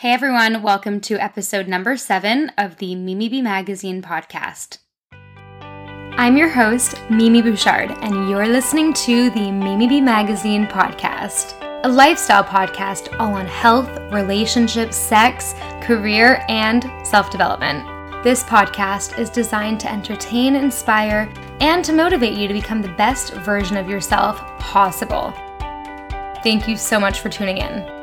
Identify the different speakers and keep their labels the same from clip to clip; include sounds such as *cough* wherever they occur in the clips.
Speaker 1: Hey everyone, welcome to episode number seven of the Mimi B Magazine podcast. I'm your host, Mimi Bouchard, and you're listening to the Mimi B Magazine podcast, a lifestyle podcast all on health, relationships, sex, career, and self development. This podcast is designed to entertain, inspire, and to motivate you to become the best version of yourself possible. Thank you so much for tuning in.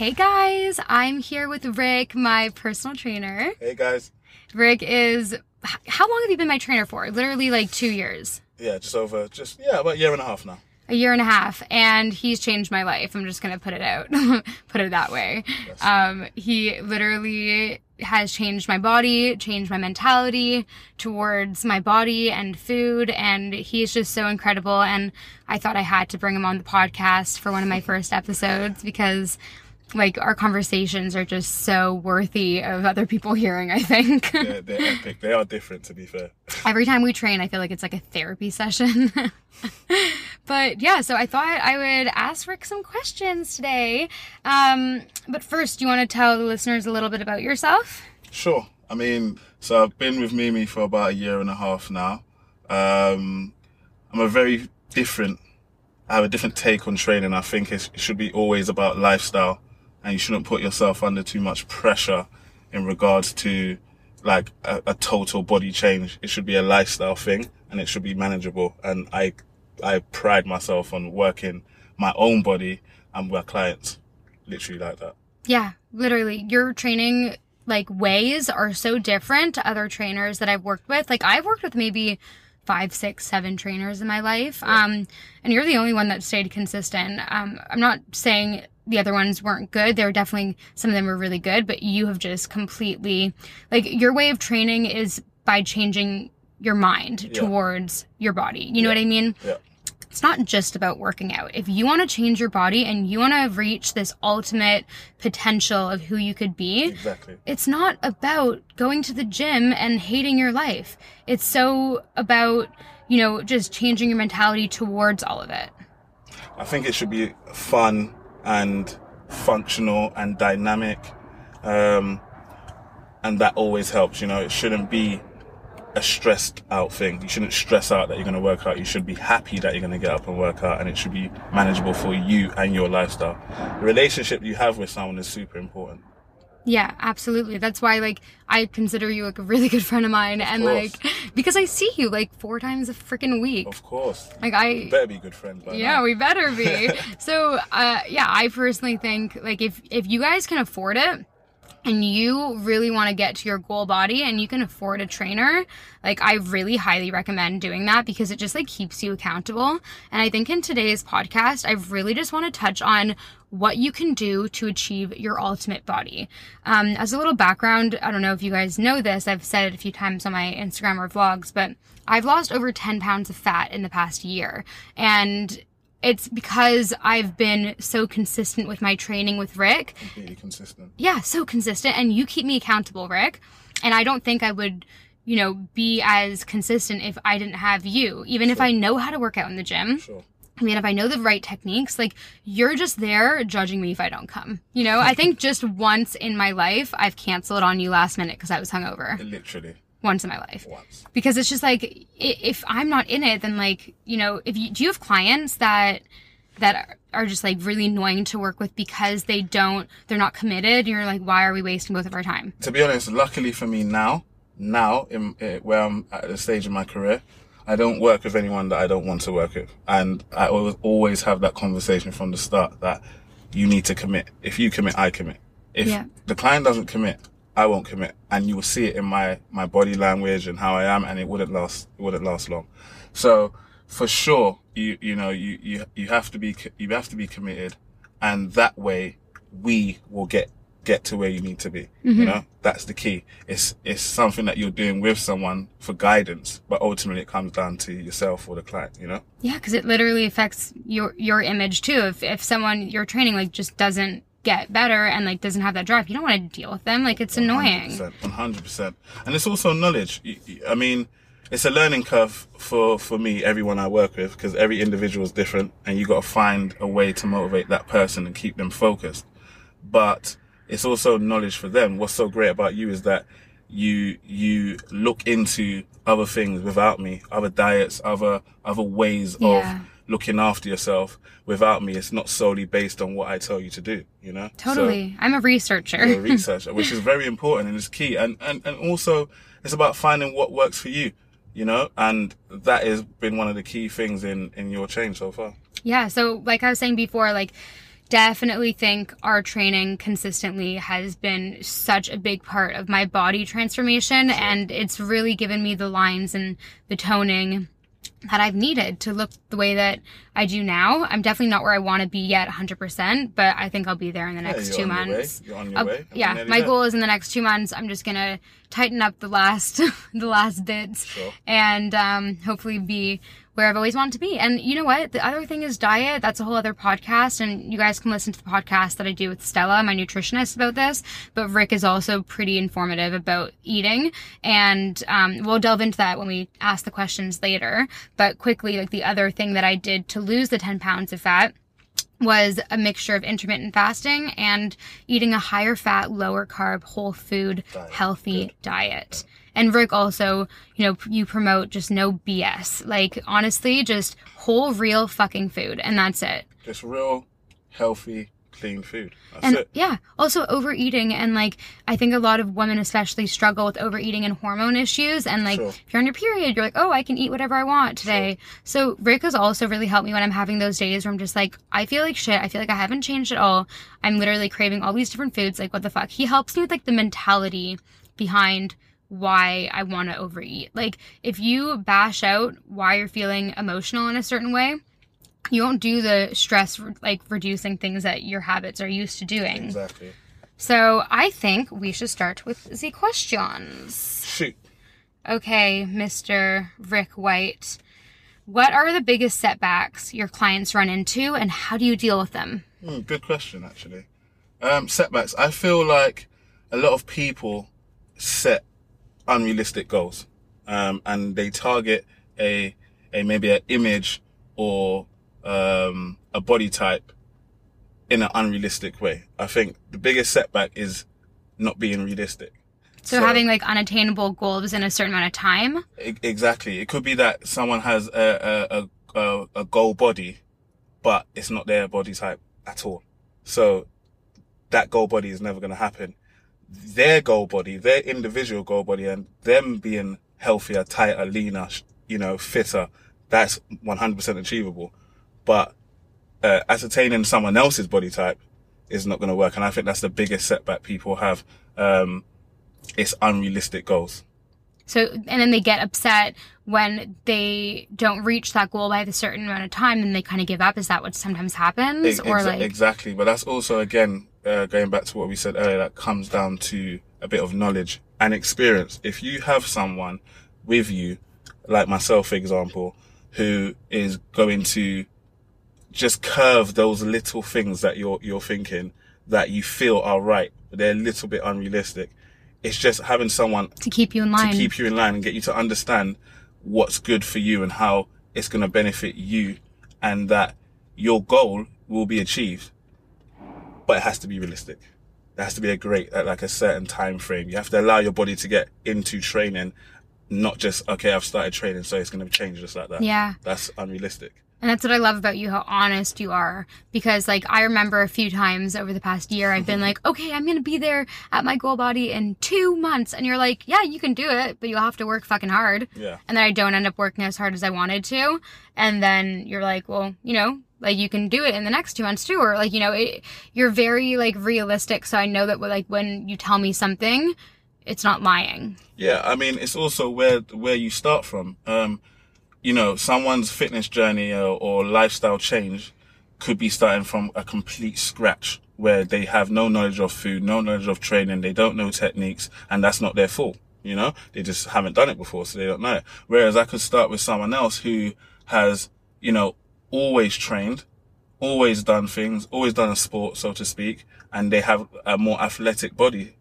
Speaker 1: Hey guys, I'm here with Rick, my personal trainer.
Speaker 2: Hey guys.
Speaker 1: Rick is, how long have you been my trainer for? Literally like two years.
Speaker 2: Yeah, just over, just, yeah, about a year and a half now.
Speaker 1: A year and a half, and he's changed my life. I'm just gonna put it out, *laughs* put it that way.
Speaker 2: Yes.
Speaker 1: Um, he literally has changed my body, changed my mentality towards my body and food, and he's just so incredible. And I thought I had to bring him on the podcast for one of my first episodes because like our conversations are just so worthy of other people hearing, I think.
Speaker 2: They're, they're *laughs* epic. They are different, to be fair.
Speaker 1: Every time we train, I feel like it's like a therapy session. *laughs* but yeah, so I thought I would ask Rick some questions today. Um, but first, do you want to tell the listeners a little bit about yourself?
Speaker 2: Sure. I mean, so I've been with Mimi for about a year and a half now. Um, I'm a very different, I have a different take on training. I think it should be always about lifestyle and you shouldn't put yourself under too much pressure in regards to like a, a total body change. It should be a lifestyle thing and it should be manageable. And I, I pride myself on working my own body and work clients literally like that.
Speaker 1: Yeah, literally. Your training like ways are so different to other trainers that I've worked with. Like I've worked with maybe five, six, seven trainers in my life. Um, and you're the only one that stayed consistent. Um, I'm not saying the other ones weren't good. They were definitely, some of them were really good, but you have just completely, like, your way of training is by changing your mind
Speaker 2: Yeah.
Speaker 1: towards your body. You know
Speaker 2: Yeah.
Speaker 1: what I mean?
Speaker 2: Yeah.
Speaker 1: It's not just about working out. If you want to change your body and you want to reach this ultimate potential of who you could be,
Speaker 2: Exactly.
Speaker 1: it's not about going to the gym and hating your life. It's so about, you know, just changing your mentality towards all of it.
Speaker 2: I think it should be fun and functional and dynamic. Um, and that always helps, you know, it shouldn't be a stressed out thing. You shouldn't stress out that you're going to work out. You should be happy that you're going to get up and work out and it should be manageable for you and your lifestyle. The relationship you have with someone is super important.
Speaker 1: Yeah, absolutely. That's why, like, I consider you like a really good friend of mine, and
Speaker 2: course.
Speaker 1: like, because I see you like four times a freaking week.
Speaker 2: Of course.
Speaker 1: Like, I
Speaker 2: better be good friends
Speaker 1: Yeah,
Speaker 2: now.
Speaker 1: we better be. *laughs* so, uh, yeah, I personally think like if if you guys can afford it and you really want to get to your goal body and you can afford a trainer, like I really highly recommend doing that because it just like keeps you accountable. And I think in today's podcast, I really just want to touch on what you can do to achieve your ultimate body. Um, as a little background, I don't know if you guys know this, I've said it a few times on my Instagram or vlogs, but I've lost over 10 pounds of fat in the past year. And it's because I've been so consistent with my training with Rick.
Speaker 2: Completely consistent.
Speaker 1: Yeah, so consistent. And you keep me accountable, Rick. And I don't think I would, you know, be as consistent if I didn't have you. Even if I know how to work out in the gym.
Speaker 2: Sure.
Speaker 1: I mean, if I know the right techniques, like you're just there judging me if I don't come. You know, I think *laughs* just once in my life, I've canceled on you last minute because I was hungover.
Speaker 2: Literally.
Speaker 1: Once in my life
Speaker 2: Once.
Speaker 1: because it's just like if I'm not in it, then like you know, if you do you have clients that that are- just like really annoying to work with because they don't they're not committed. You're like, why are we wasting both of our time?
Speaker 2: to be honest, luckily for me now, now in uh, where I'm at the stage of my career, I don't work with anyone that I don't want to work with, and I always always have that conversation from the start that you need to commit. If you commit, I commit. If
Speaker 1: Yeah.
Speaker 2: the client doesn't commit, I won't commit, and you will see it in my my body language and how I am, and it wouldn't last. It wouldn't last long. So for sure, you you know you you you have to be you have to be committed, and that way we will get get to where you need to be. You mm-hmm. know, that's the key. It's it's something that you're doing with someone for guidance, but ultimately it comes down to yourself or the client. You know,
Speaker 1: Yeah, because it literally affects your your image too. If if someone you're training like just doesn't get better and like doesn't have that drive, you don't want to deal with them. Like it's annoying.
Speaker 2: One hundred percent. And it's also knowledge. I mean, it's a learning curve for for me, everyone I work with, because every individual is different, and you got to find a way to motivate that person and keep them focused. But it's also knowledge for them. What's so great about you is that you you look into other things without me, other diets, other other ways
Speaker 1: Yeah.
Speaker 2: of looking after yourself without me. It's not solely based on what I tell you to do. You know, So-
Speaker 1: Totally. I'm a researcher.
Speaker 2: you're a *laughs* researcher, which is very important and is key. And, and, and also it's about finding what works for you, you know, and that has been one of the key things in, in your change so far.
Speaker 1: Yeah, so like I was saying before, like definitely think our training consistently has been such a big part of my body transformation and it's really given me the lines and the toning that I've needed to look the way that I do now. I'm definitely not where I want to be yet 100%, but I think I'll be there in the next
Speaker 2: you're
Speaker 1: 2
Speaker 2: on your way.
Speaker 1: months.
Speaker 2: You're on your
Speaker 1: I'll-
Speaker 2: way.
Speaker 1: Yeah, my goal is in the next 2 months I'm just going to tighten up the last *laughs* the last bits
Speaker 2: Sure.
Speaker 1: and um, hopefully be where I've always wanted to be. And you know what? The other thing is diet. That's a whole other podcast, and you guys can listen to the podcast that I do with Stella, my nutritionist, about this. But Rick is also pretty informative about eating, and um, we'll delve into that when we ask the questions later. But quickly, like the other thing that I did to lose the 10 pounds of fat was a mixture of intermittent fasting and eating a higher fat, lower carb, whole food,
Speaker 2: Diet.
Speaker 1: healthy
Speaker 2: Good.
Speaker 1: diet. And Rick also, you know, you promote just no BS. Like honestly, just whole real fucking food and that's it.
Speaker 2: Just real, healthy, clean food. That's
Speaker 1: And
Speaker 2: it.
Speaker 1: yeah, also overeating and like I think a lot of women especially struggle with overeating and hormone issues and like
Speaker 2: Sure.
Speaker 1: if you're on your period, you're like, "Oh, I can eat whatever I want today." So Rick has also really helped me when I'm having those days where I'm just like, I feel like shit. I feel like I haven't changed at all. I'm literally craving all these different foods. Like, what the fuck? He helps me with like the mentality behind why I want to overeat. Like, if you bash out why you're feeling emotional in a certain way, you won't do the stress like reducing things that your habits are used to doing.
Speaker 2: Exactly.
Speaker 1: So I think we should start with the questions.
Speaker 2: Shoot.
Speaker 1: Okay, Mr. Rick White. What are the biggest setbacks your clients run into and how do you deal with them?
Speaker 2: Hmm, good question, actually. Um, setbacks. I feel like a lot of people set unrealistic goals, um, and they target a a maybe an image or um, a body type in an unrealistic way. I think the biggest setback is not being realistic.
Speaker 1: So, having like unattainable goals in a certain amount of time.
Speaker 2: E- exactly. It could be that someone has a, a, a, a, a goal body, but it's not their body type at all. So that goal body is never going to happen. Their goal body, their individual goal body and them being healthier, tighter, leaner, you know, fitter, that's 100% achievable. But uh, ascertaining someone else's body type is not going to work. And I think that's the biggest setback people have. Um, it's unrealistic goals.
Speaker 1: So, and then they get upset when they don't reach that goal by a certain amount of time and they kind of give up. Is that what sometimes happens?
Speaker 2: Ex-
Speaker 1: or like,
Speaker 2: exactly, but that's also again uh, going back to what we said earlier. That comes down to a bit of knowledge and experience. If you have someone with you, like myself, for example, who is going to just curve those little things that you're you're thinking that you feel are right, but they're a little bit unrealistic. It's just having someone
Speaker 1: to keep you in line.
Speaker 2: to keep you in line and get you to understand what's good for you and how it's going to benefit you and that your goal will be achieved but it has to be realistic there has to be a great like a certain time frame you have to allow your body to get into training not just okay i've started training so it's going to change just like that
Speaker 1: Yeah.
Speaker 2: that's unrealistic
Speaker 1: And that's what I love about you, how honest you are. Because, like, I remember a few times over the past year, I've been *laughs* like, okay, I'm going to be there at my goal body in two months. And you're like, yeah, you can do it, but you'll have to work fucking hard.
Speaker 2: yeah
Speaker 1: And then I don't end up working as hard as I wanted to. And then you're like, well, you know, like you can do it in the next two months too. Or, like, you know, it, you're very, like, realistic. So I know that, like, when you tell me something, it's not lying.
Speaker 2: Yeah, I mean, it's also where where you start from. Um, you know, someone's fitness journey or, or lifestyle change could be starting from a complete scratch where they have no knowledge of food, no knowledge of training, they don't know techniques, and that's not their fault. You know, they just haven't done it before, so they don't know it. Whereas I could start with someone else who has, you know, always trained, always done things, always done a sport, so to speak, and they have a more athletic body,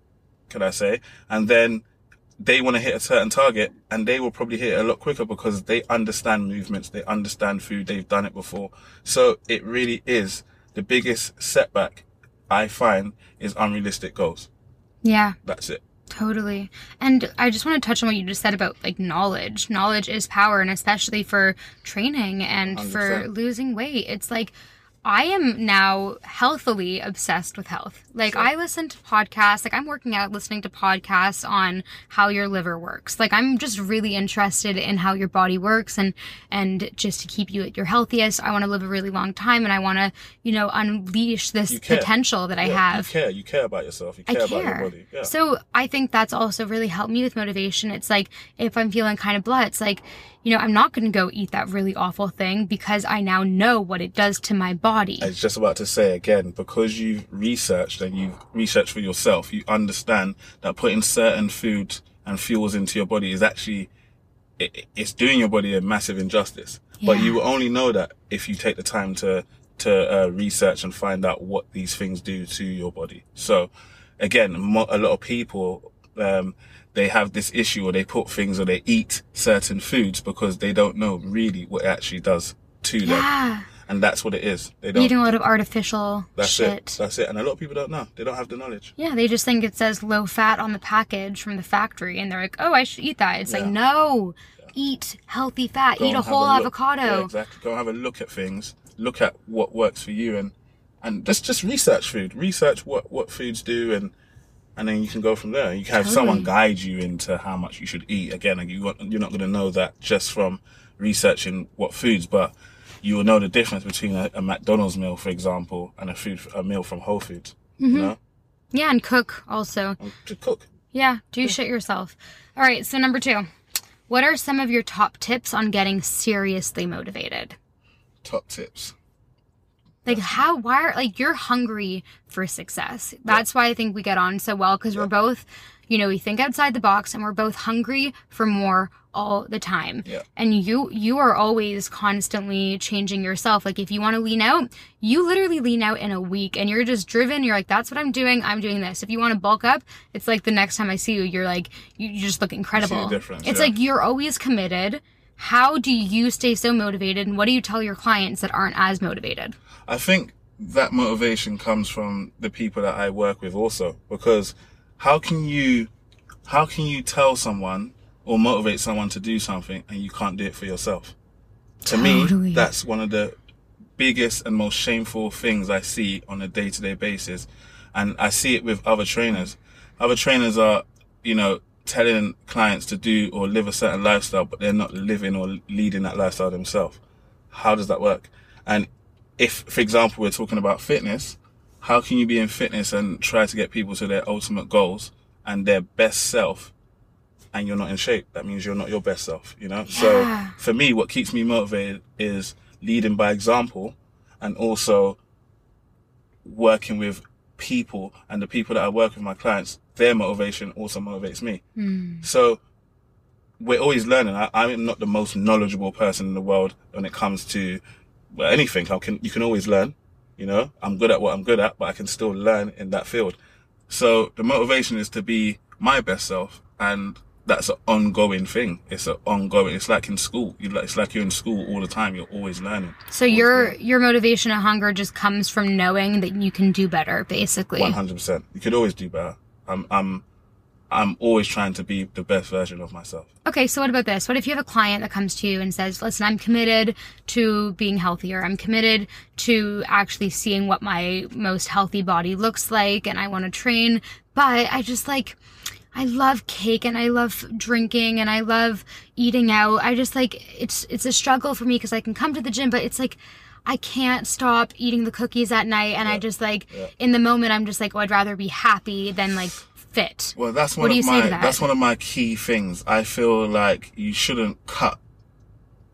Speaker 2: could I say? And then they want to hit a certain target and they will probably hit it a lot quicker because they understand movements, they understand food, they've done it before. So it really is the biggest setback I find is unrealistic goals.
Speaker 1: Yeah.
Speaker 2: That's it.
Speaker 1: Totally. And I just want to touch on what you just said about like knowledge. Knowledge is power, and especially for training and for
Speaker 2: 100%.
Speaker 1: losing weight. It's like I am now healthily obsessed with health. Like
Speaker 2: Sure.
Speaker 1: I listen to podcasts, like I'm working out listening to podcasts on how your liver works. Like I'm just really interested in how your body works and and just to keep you at your healthiest. I want to live a really long time and I want to, you know, unleash this potential that I have.
Speaker 2: You care. You care about yourself. You
Speaker 1: I
Speaker 2: care,
Speaker 1: care.
Speaker 2: about your body. Yeah.
Speaker 1: So I think that's also really helped me with motivation. It's like if I'm feeling kind of blah, it's like, you know, I'm not going to go eat that really awful thing because I now know what it does to my body.
Speaker 2: I was just about to say again, because you've researched and you've researched for yourself, you understand that putting certain food and fuels into your body is actually, it, it's doing your body a massive injustice. But you will only know that if you take the time to, to uh, research and find out what these things do to your body. So again, mo- a lot of people, um, they have this issue or they put things or they eat certain foods because they don't know really what it actually does to them. And that's what it is. They don't
Speaker 1: Eating a lot of artificial
Speaker 2: that's
Speaker 1: shit.
Speaker 2: it. That's it. And a lot of people don't know. They don't have the knowledge.
Speaker 1: Yeah, they just think it says low fat on the package from the factory and they're like, oh, I should eat that. It's like,
Speaker 2: Yeah.
Speaker 1: no, eat healthy fat,
Speaker 2: Go
Speaker 1: eat
Speaker 2: and
Speaker 1: a
Speaker 2: have
Speaker 1: whole
Speaker 2: look.
Speaker 1: avocado.
Speaker 2: Yeah, exactly. Go and have a look at things. Look at what works for you, and and just just research food. Research what what foods do, and and then you can go from there. You can have someone guide you into how much you should eat. Again, like you got- you're not going to know that just from researching what foods, but you will know the difference between a, a McDonald's meal, for example, and a food a meal from Whole Foods.
Speaker 1: Mm-hmm.
Speaker 2: You know,
Speaker 1: Yeah, and cook also.
Speaker 2: and to cook.
Speaker 1: Yeah, do shit yourself. All right, so number two. What are some of your top tips on getting seriously motivated?
Speaker 2: Top tips.
Speaker 1: Like how why are like you're hungry for success. That's why I think we get on so well cuz we're both, you know, we think outside the box and we're both hungry for more all the time.
Speaker 2: Yeah.
Speaker 1: And you you are always constantly changing yourself. Like if you want to lean out, you literally lean out in a week and you're just driven. You're like that's what I'm doing. I'm doing this. If you want to bulk up, it's like the next time I see you, you're like you, you just look incredible. it's
Speaker 2: yeah.
Speaker 1: like you're always committed. How do you stay so motivated and what do you tell your clients that aren't as motivated?
Speaker 2: I think that motivation comes from the people that I work with also because how can you how can you tell someone or motivate someone to do something and you can't do it for yourself? To
Speaker 1: Totally.
Speaker 2: me, that's one of the biggest and most shameful things I see on a day-to-day basis and I see it with other trainers. Other trainers are, you know, telling clients to do or live a certain lifestyle but they're not living or leading that lifestyle themselves. How does that work? And if, for example, we're talking about fitness, how can you be in fitness and try to get people to their ultimate goals and their best self and you're not in shape? That means you're not your best self, you know?
Speaker 1: Yeah.
Speaker 2: So for me, what keeps me motivated is leading by example and also working with people and the people that I work with, my clients, their motivation also motivates me. Hmm. So we're always learning. I, I'm not the most knowledgeable person in the world when it comes to anything. I can, you can always learn. You know, I'm good at what I'm good at, but I can still learn in that field. So the motivation is to be my best self, and that's an ongoing thing. It's an ongoing. It's like in school. You like, it's like you're in school all the time. You're always learning.
Speaker 1: So your your motivation and hunger just comes from knowing that you can do better, basically.
Speaker 2: One hundred percent. You could always do better. I'm, I'm, I'm always trying to be the best version of myself.
Speaker 1: Okay, so what about this? What if you have a client that comes to you and says, "Listen, I'm committed to being healthier. I'm committed to actually seeing what my most healthy body looks like and I want to train, but I just like I love cake and I love drinking and I love eating out. I just like it's it's a struggle for me because I can come to the gym, but it's like I can't stop eating the cookies at night and I just like in the moment I'm just like, oh, I'd rather be happy than like fit.
Speaker 2: Well, that's
Speaker 1: What
Speaker 2: one
Speaker 1: you
Speaker 2: of my
Speaker 1: that?
Speaker 2: that's one of my key things. I feel like you shouldn't cut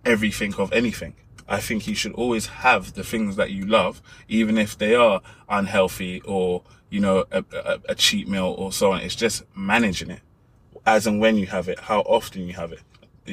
Speaker 2: everything of anything. I think you should always have the things that you love, even if they are unhealthy or you know a, a, a cheat meal or so on. It's just managing it as and when you have it, how often you have it.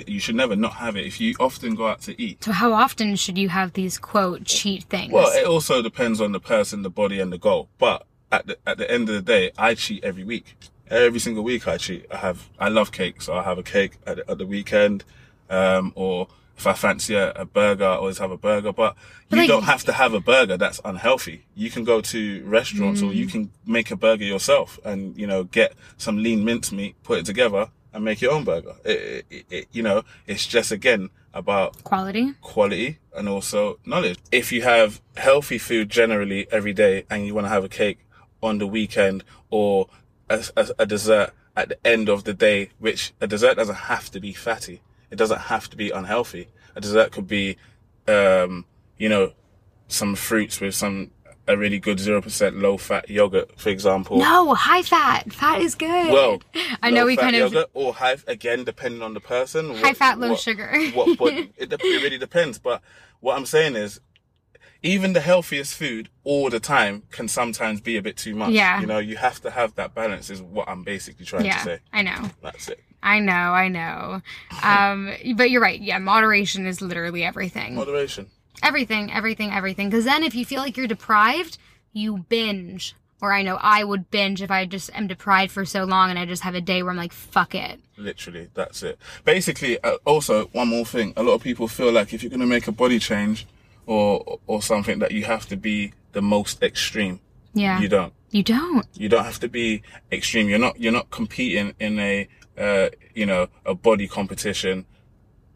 Speaker 2: You should never not have it. If you often go out to eat,
Speaker 1: So how often should you have these quote cheat things?
Speaker 2: well, it also depends on the person, the body, and the goal. But at the at the end of the day, I cheat every week. Every single week I cheat. I have, I love cake, so I have a cake at, at the weekend, um, or if I fancy a, a burger, I always have a burger. But you
Speaker 1: like-
Speaker 2: don't have to have a burger that's unhealthy. You can go to restaurants or
Speaker 1: Mm.
Speaker 2: you can make a burger yourself and, you know, get some lean mince meat, put it together and make your own burger. It, it, it, you know, it's just again about
Speaker 1: Quality.
Speaker 2: quality and also knowledge. If you have healthy food generally every day and you want to have a cake on the weekend or a, a, a dessert at the end of the day, which a dessert doesn't have to be fatty. It doesn't have to be unhealthy. A dessert could be, um, you know, some fruits with some, a really good 0% low fat yogurt, for example.
Speaker 1: No, high fat. Fat is good.
Speaker 2: Well,
Speaker 1: I know we kind of
Speaker 2: or high again, depending on the person.
Speaker 1: high
Speaker 2: what-
Speaker 1: fat, low
Speaker 2: what-
Speaker 1: sugar.
Speaker 2: what, what *laughs* it, it really depends. But what I'm saying is, even the healthiest food all the time can sometimes be a bit too much.
Speaker 1: Yeah.
Speaker 2: You know, you have to have that balance. Is what I'm basically trying to
Speaker 1: yeah,
Speaker 2: say.
Speaker 1: I know.
Speaker 2: That's it.
Speaker 1: I know, I know. Um, *laughs* but you're right. Yeah, moderation is literally everything.
Speaker 2: Moderation.
Speaker 1: Everything, everything, everything. Because then if you feel like you're deprived, you binge. Or I know I would binge if I just am deprived for so long and I just have a day where I'm like, fuck it.
Speaker 2: Literally, that's it. Basically, uh, also one more thing. A lot of people feel like if you're going to make a body change or or something, that you have to be the most extreme.
Speaker 1: Yeah.
Speaker 2: You don't.
Speaker 1: You don't.
Speaker 2: You don't have to be extreme. You're not. You're not competing in a uh, you know a body competition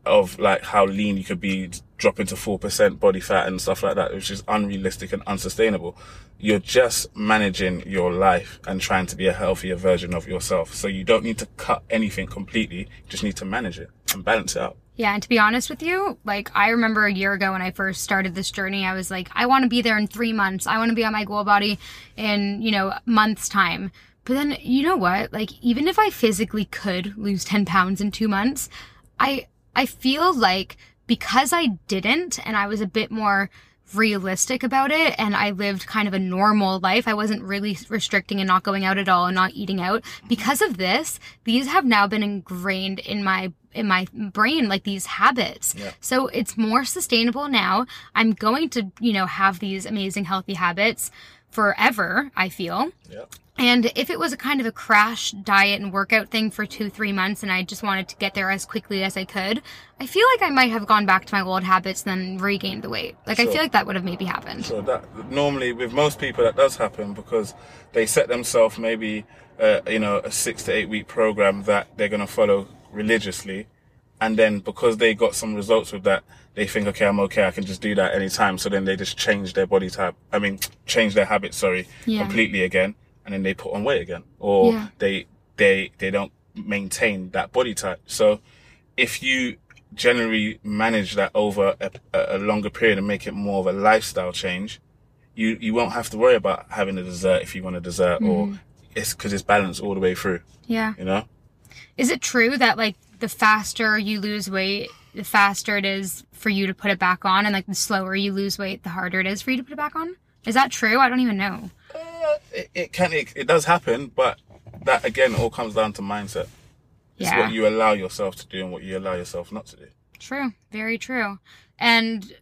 Speaker 2: of like how lean you could be, dropping to four percent body fat and stuff like that, which is unrealistic and unsustainable. You're just managing your life and trying to be a healthier version of yourself. So you don't need to cut anything completely. You just need to manage it and balance it out.
Speaker 1: Yeah, and to be honest with you, like I remember a year ago when I first started this journey, I was like, I want to be there in three months. I want to be on my goal body in, you know, months time. But then, you know what? Like, even if I physically could lose 10 pounds in two months, I, I feel like because I didn't and I was a bit more realistic about it and I lived kind of a normal life. I wasn't really restricting and not going out at all and not eating out. Because of this, these have now been ingrained in my in my brain like these habits.
Speaker 2: Yeah.
Speaker 1: So it's more sustainable now. I'm going to, you know, have these amazing healthy habits forever, I feel.
Speaker 2: Yeah.
Speaker 1: And if it was a kind of a crash diet and workout thing for two, three months and I just wanted to get there as quickly as I could, I feel like I might have gone back to my old habits and then regained the weight. Like, I feel like that would have maybe happened.
Speaker 2: So that normally with most people that does happen because they set themselves maybe uh, you know a six to eight week program that they're gonna follow religiously, and then because they got some results with that, they think okay I'm okay I can just do that anytime. So then they just change their body type. I mean change their habits. Sorry,
Speaker 1: Yeah.
Speaker 2: completely again, and then they put on weight again, or
Speaker 1: Yeah.
Speaker 2: they they they don't maintain that body type. So if you generally manage that over a, a longer period and make it more of a lifestyle change, you you won't have to worry about having a dessert if you want a dessert, or mm. it's because it's balanced all the way through.
Speaker 1: Yeah.
Speaker 2: You know,
Speaker 1: Is it true that, like, the faster you lose weight, the faster it is for you to put it back on, and, like, the slower you lose weight, the harder it is for you to put it back on? Is that true? I don't even know.
Speaker 2: It, it can it, it does happen, but that again all comes down to mindset. It's
Speaker 1: Yeah.
Speaker 2: what you allow yourself to do and what you allow yourself not to do.
Speaker 1: True. Very true. And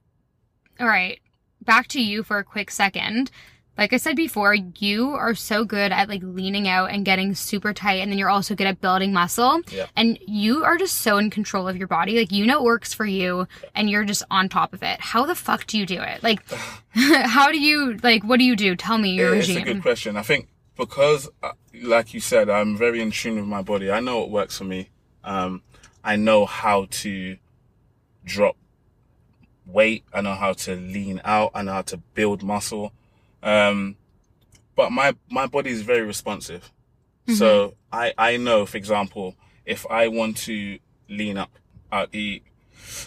Speaker 1: all right, back to you for a quick second. Like I said before, you are so good at like leaning out and getting super tight and then you're also good at building muscle.
Speaker 2: Yeah.
Speaker 1: And you are just so in control of your body. Like you know what works for you and you're just on top of it. How the fuck do you do it? Like *laughs* how do you like what do you do? Tell me your regime.
Speaker 2: it's a good question. I think because, uh, like you said, I'm very in tune with my body. I know what works for me. Um, I know how to drop weight. I know how to lean out. I know how to build muscle. Um, but my my body is very responsive. So I I know, for example, if I want to lean up, I'll eat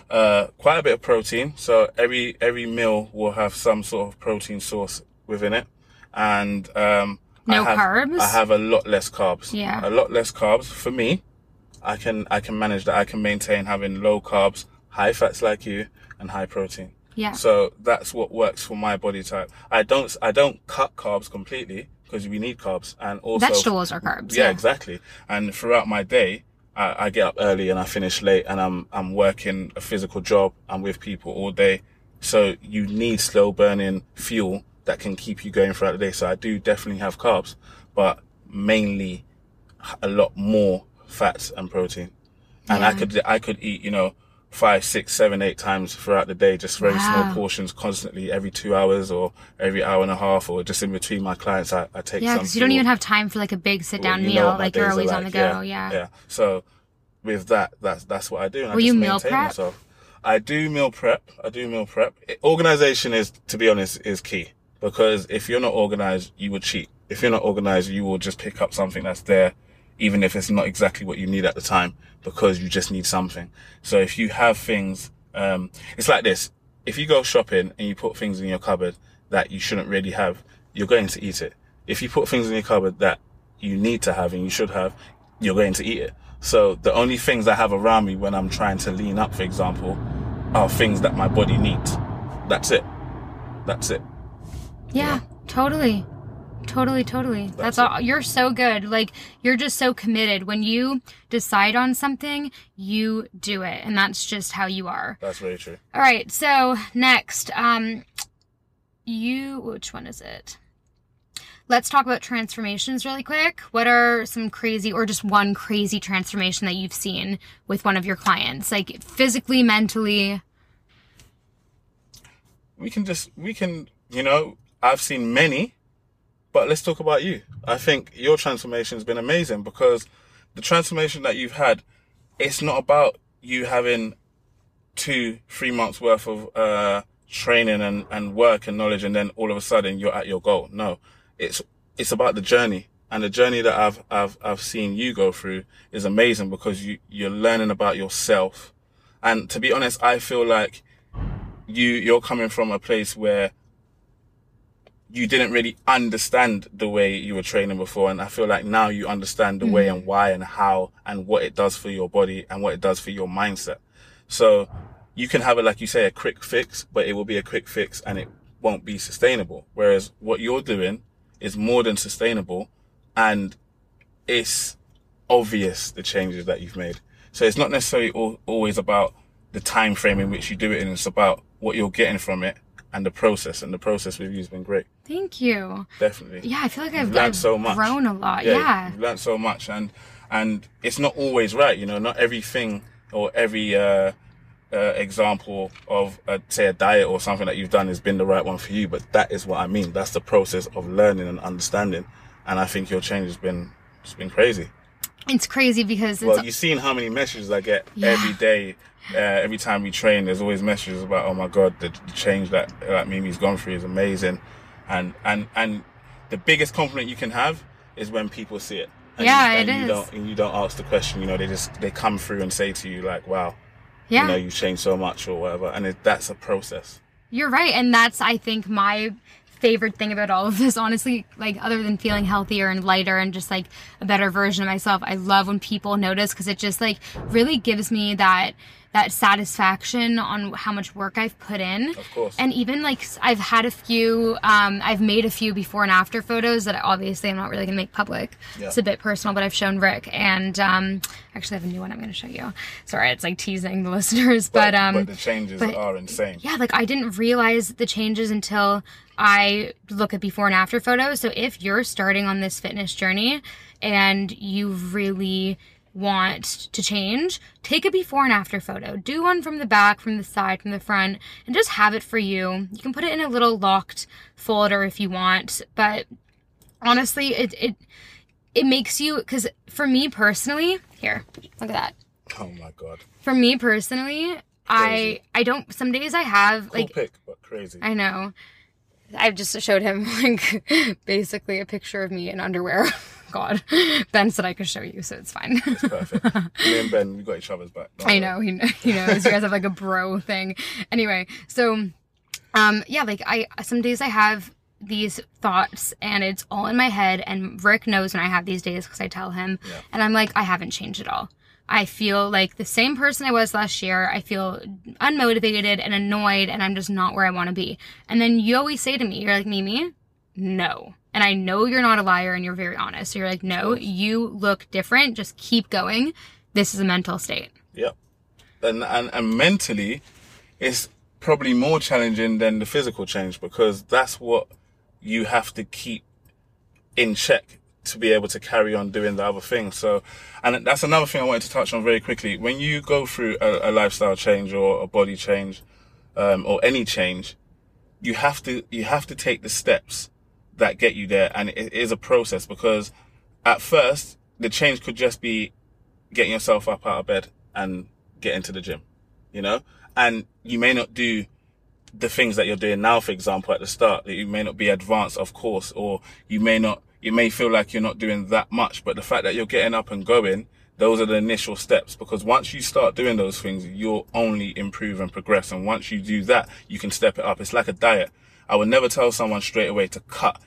Speaker 2: uh, quite a bit of protein. So every every meal will have some sort of protein source within it, and um,
Speaker 1: No
Speaker 2: I have,
Speaker 1: carbs?
Speaker 2: I have a lot less carbs.
Speaker 1: Yeah.
Speaker 2: a lot less carbs for me. I can I can manage that. I can maintain having low carbs, high fats like you, and high protein.
Speaker 1: Yeah.
Speaker 2: So that's what works for my body type. I don't I don't cut carbs completely because we need carbs and also
Speaker 1: Vegetables are carbs.
Speaker 2: yeah, exactly. And throughout my day, I, I get up early and I finish late, and I'm I'm working a physical job. I'm with people all day, so you need slow burning fuel that can keep you going throughout the day. So I do definitely have carbs, but mainly a lot more fats and protein. And I could, I could eat, you know, five, six, seven, eight times throughout the day, just very
Speaker 1: Wow.
Speaker 2: small portions constantly every two hours or every hour and a half or just in between my clients. I, I take
Speaker 1: Yeah,
Speaker 2: some.
Speaker 1: because you don't even have time for like a big sit down
Speaker 2: Well, you know
Speaker 1: meal. Like you're always on the go. Yeah.
Speaker 2: Yeah. So with that, that's that's what I do. And
Speaker 1: Will
Speaker 2: I just
Speaker 1: you meal prep?
Speaker 2: myself. I do meal prep. I do meal prep. Organization is, to be honest, is key because if you're not organized, you will cheat. If you're not organized, you will just pick up something that's there, even if it's not exactly what you need at the time, because you just need something. So if you have things, um, it's like this. If you go shopping and you put things in your cupboard that you shouldn't really have, you're going to eat it. If you put things in your cupboard that you need to have and you should have, you're going to eat it. So the only things I have around me when I'm trying to lean up, for example, are things that my body needs. That's it. That's it.
Speaker 1: Yeah, totally. Totally, totally. That's,
Speaker 2: That's
Speaker 1: all. You're so good. Like, you're just so committed. When you decide on something, you do it. And that's just how you are.
Speaker 2: That's very true.
Speaker 1: All right. So, next, um, you, which one is it? Let's talk about transformations really quick. What are some crazy, or just one crazy transformation that you've seen with one of your clients? Like, physically, mentally?
Speaker 2: We can just, we can, you know, I've seen many, but let's talk about you. I think your transformation has been amazing because the transformation that you've had, it's not about you having two, three months worth of uh, training and, and work and knowledge, and then all of a sudden you're at your goal. No, it's it's about the journey, and the journey that I've I've I've seen you go through is amazing because you you're learning about yourself, and to be honest, I feel like you you're coming from a place where you didn't really understand the way you were training before and i feel like now you understand the way and mm-hmm. why and how and what it does for your body and what it does for your mindset. So you can have it like you say a quick fix but it will be a quick fix and it won't be sustainable. Whereas what you're doing is more than sustainable and it's obvious the changes that you've made. So it's not necessarily al- always about the time frame in which you do it and it's about what you're getting from it and the process and the process with you has been great
Speaker 1: Thank you.
Speaker 2: definitely
Speaker 1: Yeah, I feel like I've,
Speaker 2: learned
Speaker 1: I've
Speaker 2: so much.
Speaker 1: grown a lot. Yeah.
Speaker 2: you've learned so much and and it's not always right you know not everything or every uh, uh example of uh, say a diet or something that you've done has been the right one for you but that is what i mean that's the process of learning and understanding and i think your change has been it's been crazy
Speaker 1: It's crazy because it's
Speaker 2: well you've seen how many messages i get
Speaker 1: Yeah.
Speaker 2: every day uh, every time we train there's always messages about oh my god the, the change that that mimi's gone through is amazing and and and the biggest compliment you can have is when people see it and
Speaker 1: Yeah,
Speaker 2: you, and
Speaker 1: it
Speaker 2: you
Speaker 1: is.
Speaker 2: don't and you don't ask the question you know they just they come through and say to you like wow
Speaker 1: yeah.
Speaker 2: you know you've changed so much or whatever and it, that's a process
Speaker 1: You're right. And that's, I think, my favorite thing about all of this, honestly, like, other than feeling healthier and lighter and just like a better version of myself, I love when people notice because it just like really gives me that. That satisfaction on how much work I've put in.
Speaker 2: Of course.
Speaker 1: And even like I've had a few, um, I've made a few before and after photos that obviously I'm not really gonna make public.
Speaker 2: Yeah.
Speaker 1: It's a bit personal, but I've shown Rick. And um, actually, I have a new one I'm gonna show you. Sorry, it's like teasing the *laughs* listeners, but, um,
Speaker 2: but the changes
Speaker 1: but-
Speaker 2: are insane
Speaker 1: yeah, like I didn't realize the changes until I look at before and after photos. So if you're starting on this fitness journey and you really want to change, take a before and after photo. Do one from the back, from the side, from the front, and just have it for you. You can put it in a little locked folder if you want, but honestly, it it it makes you cuz for me personally, here, look at that
Speaker 2: oh my god
Speaker 1: for me personally i
Speaker 2: Crazy.
Speaker 1: i don't some days i have
Speaker 2: cool
Speaker 1: like
Speaker 2: pick but crazy
Speaker 1: i know i've just showed him *laughs* like basically a picture of me in underwear *laughs* god *laughs* ben said i could show you so it's fine It's
Speaker 2: perfect *laughs* me and ben we got each other's back
Speaker 1: i know he, he knows you guys have like a bro thing anyway so um yeah like i some days i have these thoughts and it's all in my head and rick knows when i have these days because i tell him
Speaker 2: Yeah.
Speaker 1: and i'm like i haven't changed at all I feel like the same person I was last year. I feel unmotivated and annoyed, and I'm just not where I want to be. And then you always say to me, You're like, Mimi, no. And I know you're not a liar and you're very honest. So you're like, No, you look different. Just keep going. This is a mental state.
Speaker 2: Yep. And, and and mentally, it's probably more challenging than the physical change because that's what you have to keep in check to be able to carry on doing the other things. So, and that's another thing I wanted to touch on very quickly. When you go through a, a lifestyle change or a body change, um, or any change, you have to, you have to take the steps that get you there. And it is a process because at first the change could just be getting yourself up out of bed and getting to the gym, you know, and you may not do the things that you're doing now, for example, at the start, that you may not be advanced, of course, or you may not, you may feel like you're not doing that much, but the fact that you're getting up and going, those are the initial steps because once you start doing those things, you'll only improve and progress. And once you do that, you can step it up. It's like a diet. I would never tell someone straight away to cut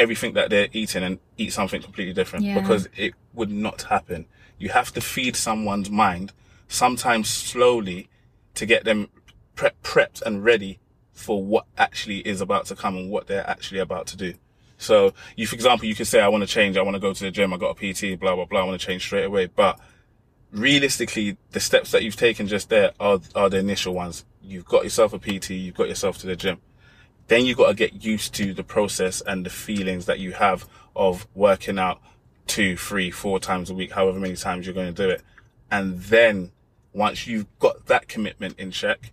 Speaker 2: everything that they're eating and eat something completely different
Speaker 1: Yeah.
Speaker 2: because it would not happen. You have to feed someone's mind, sometimes slowly, to get them prep, prepped and ready for what actually is about to come and what they're actually about to do. So you, for example, you could say, I want to change. I want to go to the gym. I got a PT, blah, blah, blah. I want to change straight away. But realistically, the steps that you've taken just there are, are the initial ones. You've got yourself a PT. You've got yourself to the gym. Then you got to get used to the process and the feelings that you have of working out two, three, four times a week, however many times you're going to do it. And then once you've got that commitment in check,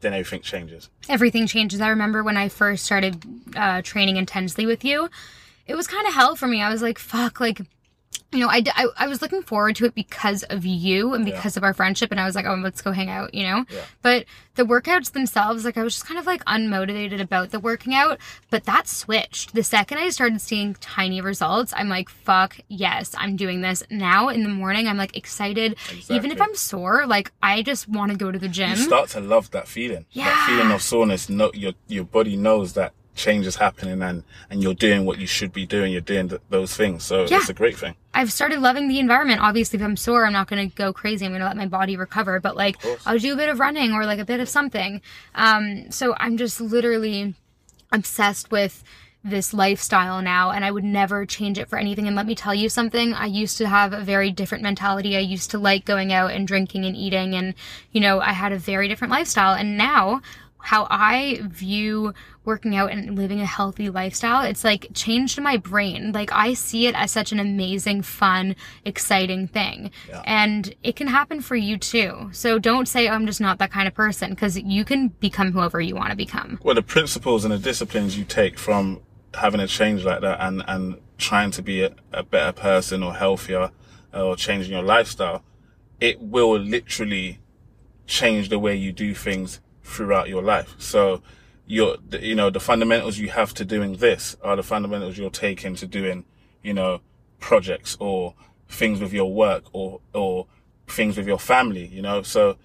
Speaker 2: then everything changes.
Speaker 1: everything changes. I remember when I first started uh, training intensely with you, it was kind of hell for me. I was like, fuck, like, you know, I, I, I, was looking forward to it because of you and
Speaker 2: Yeah.
Speaker 1: because of our friendship. And I was like, oh, let's go hang out, you know?
Speaker 2: Yeah.
Speaker 1: But the workouts themselves, like, I was just kind of like unmotivated about the working out. But that switched. The second I started seeing tiny results, I'm like, fuck, yes, I'm doing this. Now in the morning, I'm like excited. Even if I'm sore, like, I just want to go to the gym.
Speaker 2: You start to love that feeling. That
Speaker 1: Yeah.
Speaker 2: feeling of soreness. No, your, your body knows that change is happening and, and you're doing what you should be doing. You're doing th- those things. So
Speaker 1: Yeah.
Speaker 2: it's a great thing.
Speaker 1: I've started loving the environment. Obviously, if I'm sore, I'm not going to go crazy. I'm going to let my body recover. But like. I'll do a bit of running or like a bit of something. Um, so I'm just literally obsessed with this lifestyle now and I would never change it for anything. And let me tell you something, I used to have a very different mentality. I used to like going out and drinking and eating and, you know, I had a very different lifestyle. And now how I view working out and living a healthy lifestyle, it's like changed my brain. Like I see it as such an amazing, fun, exciting thing.
Speaker 2: Yeah.
Speaker 1: And it can happen for you too. So don't say, oh, I'm just not that kind of person because you can become whoever you want to become.
Speaker 2: Well, the principles and the disciplines you take from having a change like that and, and trying to be a, a better person or healthier uh, or changing your lifestyle, it will literally change the way you do things throughout your life. So your, you know, the fundamentals you have to doing this are the fundamentals you're taking to doing, you know, projects or things with your work or, or things with your family, you know, so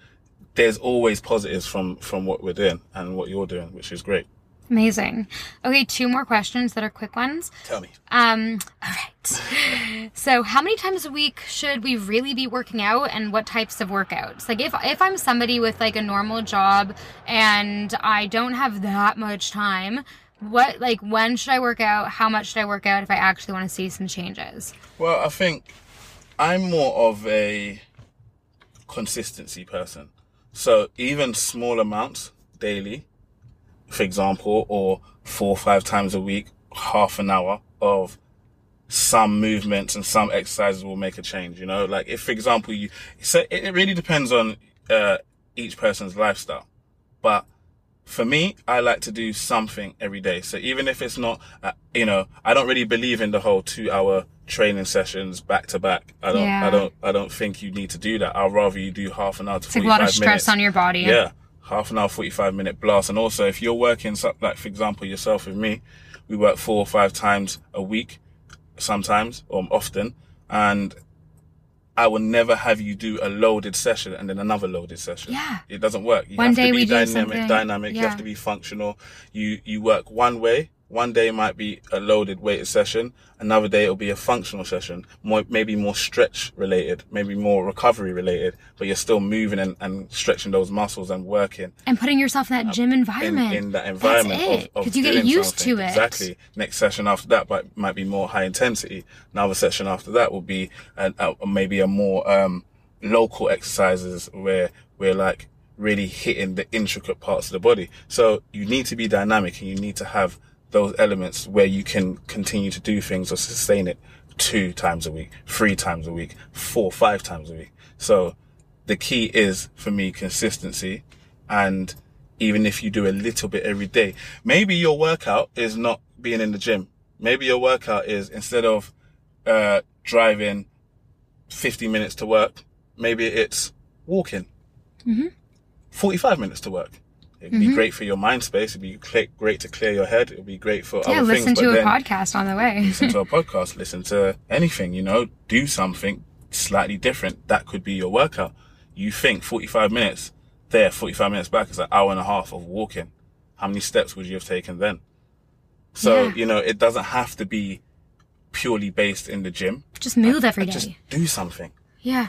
Speaker 2: there's always positives from, from what we're doing and what you're doing, which is great.
Speaker 1: Amazing. Okay, two more questions that are quick ones.
Speaker 2: Tell me.
Speaker 1: Um, all right. *laughs* So, how many times a week should we really be working out, and what types of workouts? Like, if if I'm somebody with like a normal job and I don't have that much time, what like when should I work out? How much should I work out if I actually want to see some changes?
Speaker 2: Well, I think I'm more of a consistency person. So even small amounts daily, for example, or four or five times a week, half an hour of some movements and some exercises will make a change, you know? Like if, for example, you, so it, really depends on, uh, each person's lifestyle. But for me, I like to do something every day. So even if it's not, uh, you know, I don't really believe in the whole two hour training sessions back to back. I don't,
Speaker 1: Yeah.
Speaker 2: I don't, I don't think you need to do that. I'd rather you do half an hour to
Speaker 1: It's like a lot of stress
Speaker 2: minutes.
Speaker 1: on your body.
Speaker 2: Yeah. Half an hour, 45 minute blast. And also if you're working, like for example, yourself and me, we work four or five times a week, sometimes or often. And I will never have you do a loaded session and then another loaded session.
Speaker 1: Yeah.
Speaker 2: It doesn't work. You
Speaker 1: One
Speaker 2: have
Speaker 1: day
Speaker 2: to be
Speaker 1: we do
Speaker 2: dynamic,
Speaker 1: something-
Speaker 2: dynamic. You have to be functional. You, you work one way. One day might be a loaded weighted session. Another day it'll be a functional session. More, maybe more stretch related, maybe more recovery related, but you're still moving and, and stretching those muscles and working
Speaker 1: And putting yourself in that gym environment.
Speaker 2: in that environment
Speaker 1: That's it.
Speaker 2: of, of
Speaker 1: Because you get used
Speaker 2: something.
Speaker 1: to it.
Speaker 2: Exactly. Next session after that might, might be more high intensity. Another session after that will be an, maybe a more um, local exercises where we're like really hitting the intricate parts of the body. So you need to be dynamic and you need to have those elements where you can continue to do things or sustain it two times a week, three times a week, four, five times a week. So the key is for me consistency and even if you do a little bit every day, maybe your workout is not being in the gym. Maybe your workout is instead of, uh, driving 50 minutes to work, maybe it's walking. 45 minutes to work. It'd be mm-hmm. great for your mind space. It'd be great to clear your head. It'd be great for
Speaker 1: Yeah,
Speaker 2: other
Speaker 1: listen
Speaker 2: things.
Speaker 1: to
Speaker 2: but
Speaker 1: a podcast on the way.
Speaker 2: listen to a *laughs* podcast, listen to anything, you know, do something slightly different. That could be your workout. You think 45 minutes there, 45 minutes back is an hour and a half of walking. How many steps would you have taken then? So,
Speaker 1: Yeah.
Speaker 2: you know, it doesn't have to be purely based in the gym.
Speaker 1: Just move every day.
Speaker 2: Just do something.
Speaker 1: Yeah,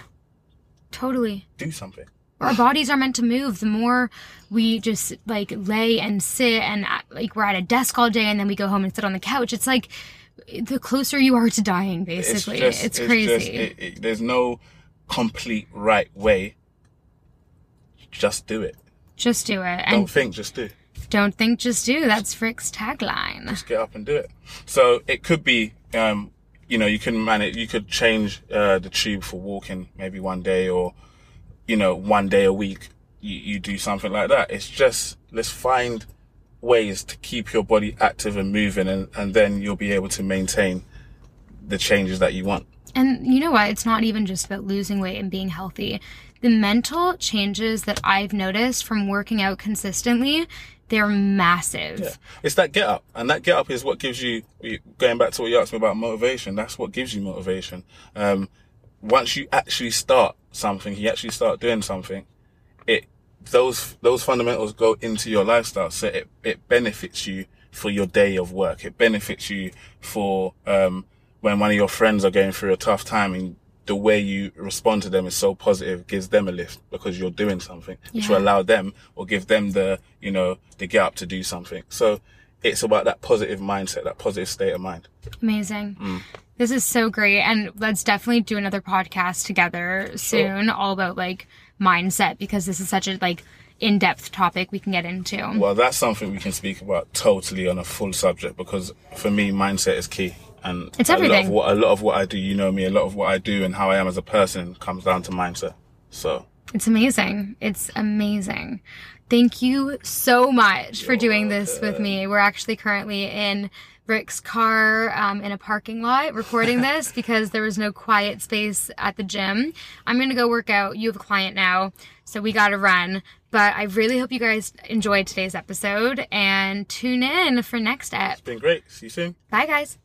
Speaker 1: totally.
Speaker 2: Do something.
Speaker 1: Our bodies are meant to move. The more we just like lay and sit and uh, like we're at a desk all day and then we go home and sit on the couch, it's like the closer you are to dying, basically. It's, crazy.
Speaker 2: just- it- it- there's no complete right way. Just do it.
Speaker 1: just do it.
Speaker 2: Don't
Speaker 1: And
Speaker 2: think, just do.
Speaker 1: don't think, just do. That's Frick's tagline.
Speaker 2: just get up and do it. So it could be, um, you know, you can manage, you could change uh, the tube for walking maybe one day or, you know, one day a week. You, you do something like that. It's just let's find ways to keep your body active and moving, and, and then you'll be able to maintain the changes that you want.
Speaker 1: And you know what? It's not even just about losing weight and being healthy. The mental changes that I've noticed from working out consistently, they're massive.
Speaker 2: It's that get up, and that get up is what gives you. Going back to what you asked me about motivation, that's what gives you motivation. Um, once you actually start something, you actually start doing something, it those those fundamentals go into your lifestyle, so it it benefits you for your day of work. It benefits you for um, when one of your friends are going through a tough time and the way you respond to them is so positive gives them a lift because you're doing something which
Speaker 1: Yeah.
Speaker 2: will allow them or give them the you know the get up to do something so it's about that positive mindset that positive state of mind
Speaker 1: Amazing.
Speaker 2: Mm.
Speaker 1: This is so great. And let's definitely do another podcast together soon, all about like mindset, because this is such a like in depth topic we can get into.
Speaker 2: well that's something we can speak about totally on a full subject because for me mindset is key and
Speaker 1: It's
Speaker 2: a lot of what a lot of what I do you know me a lot of what I do and how I am as a person comes down to mindset so
Speaker 1: It's amazing. It's amazing. Thank you so much for doing this with me. We're actually currently in Rick's car um, in a parking lot recording *laughs* this because there was no quiet space at the gym. I'm going to go work out. You have a client now, so we got to run. But I really hope you guys enjoyed today's episode and tune in for next ep.
Speaker 2: it's been great see you soon
Speaker 1: Bye, guys.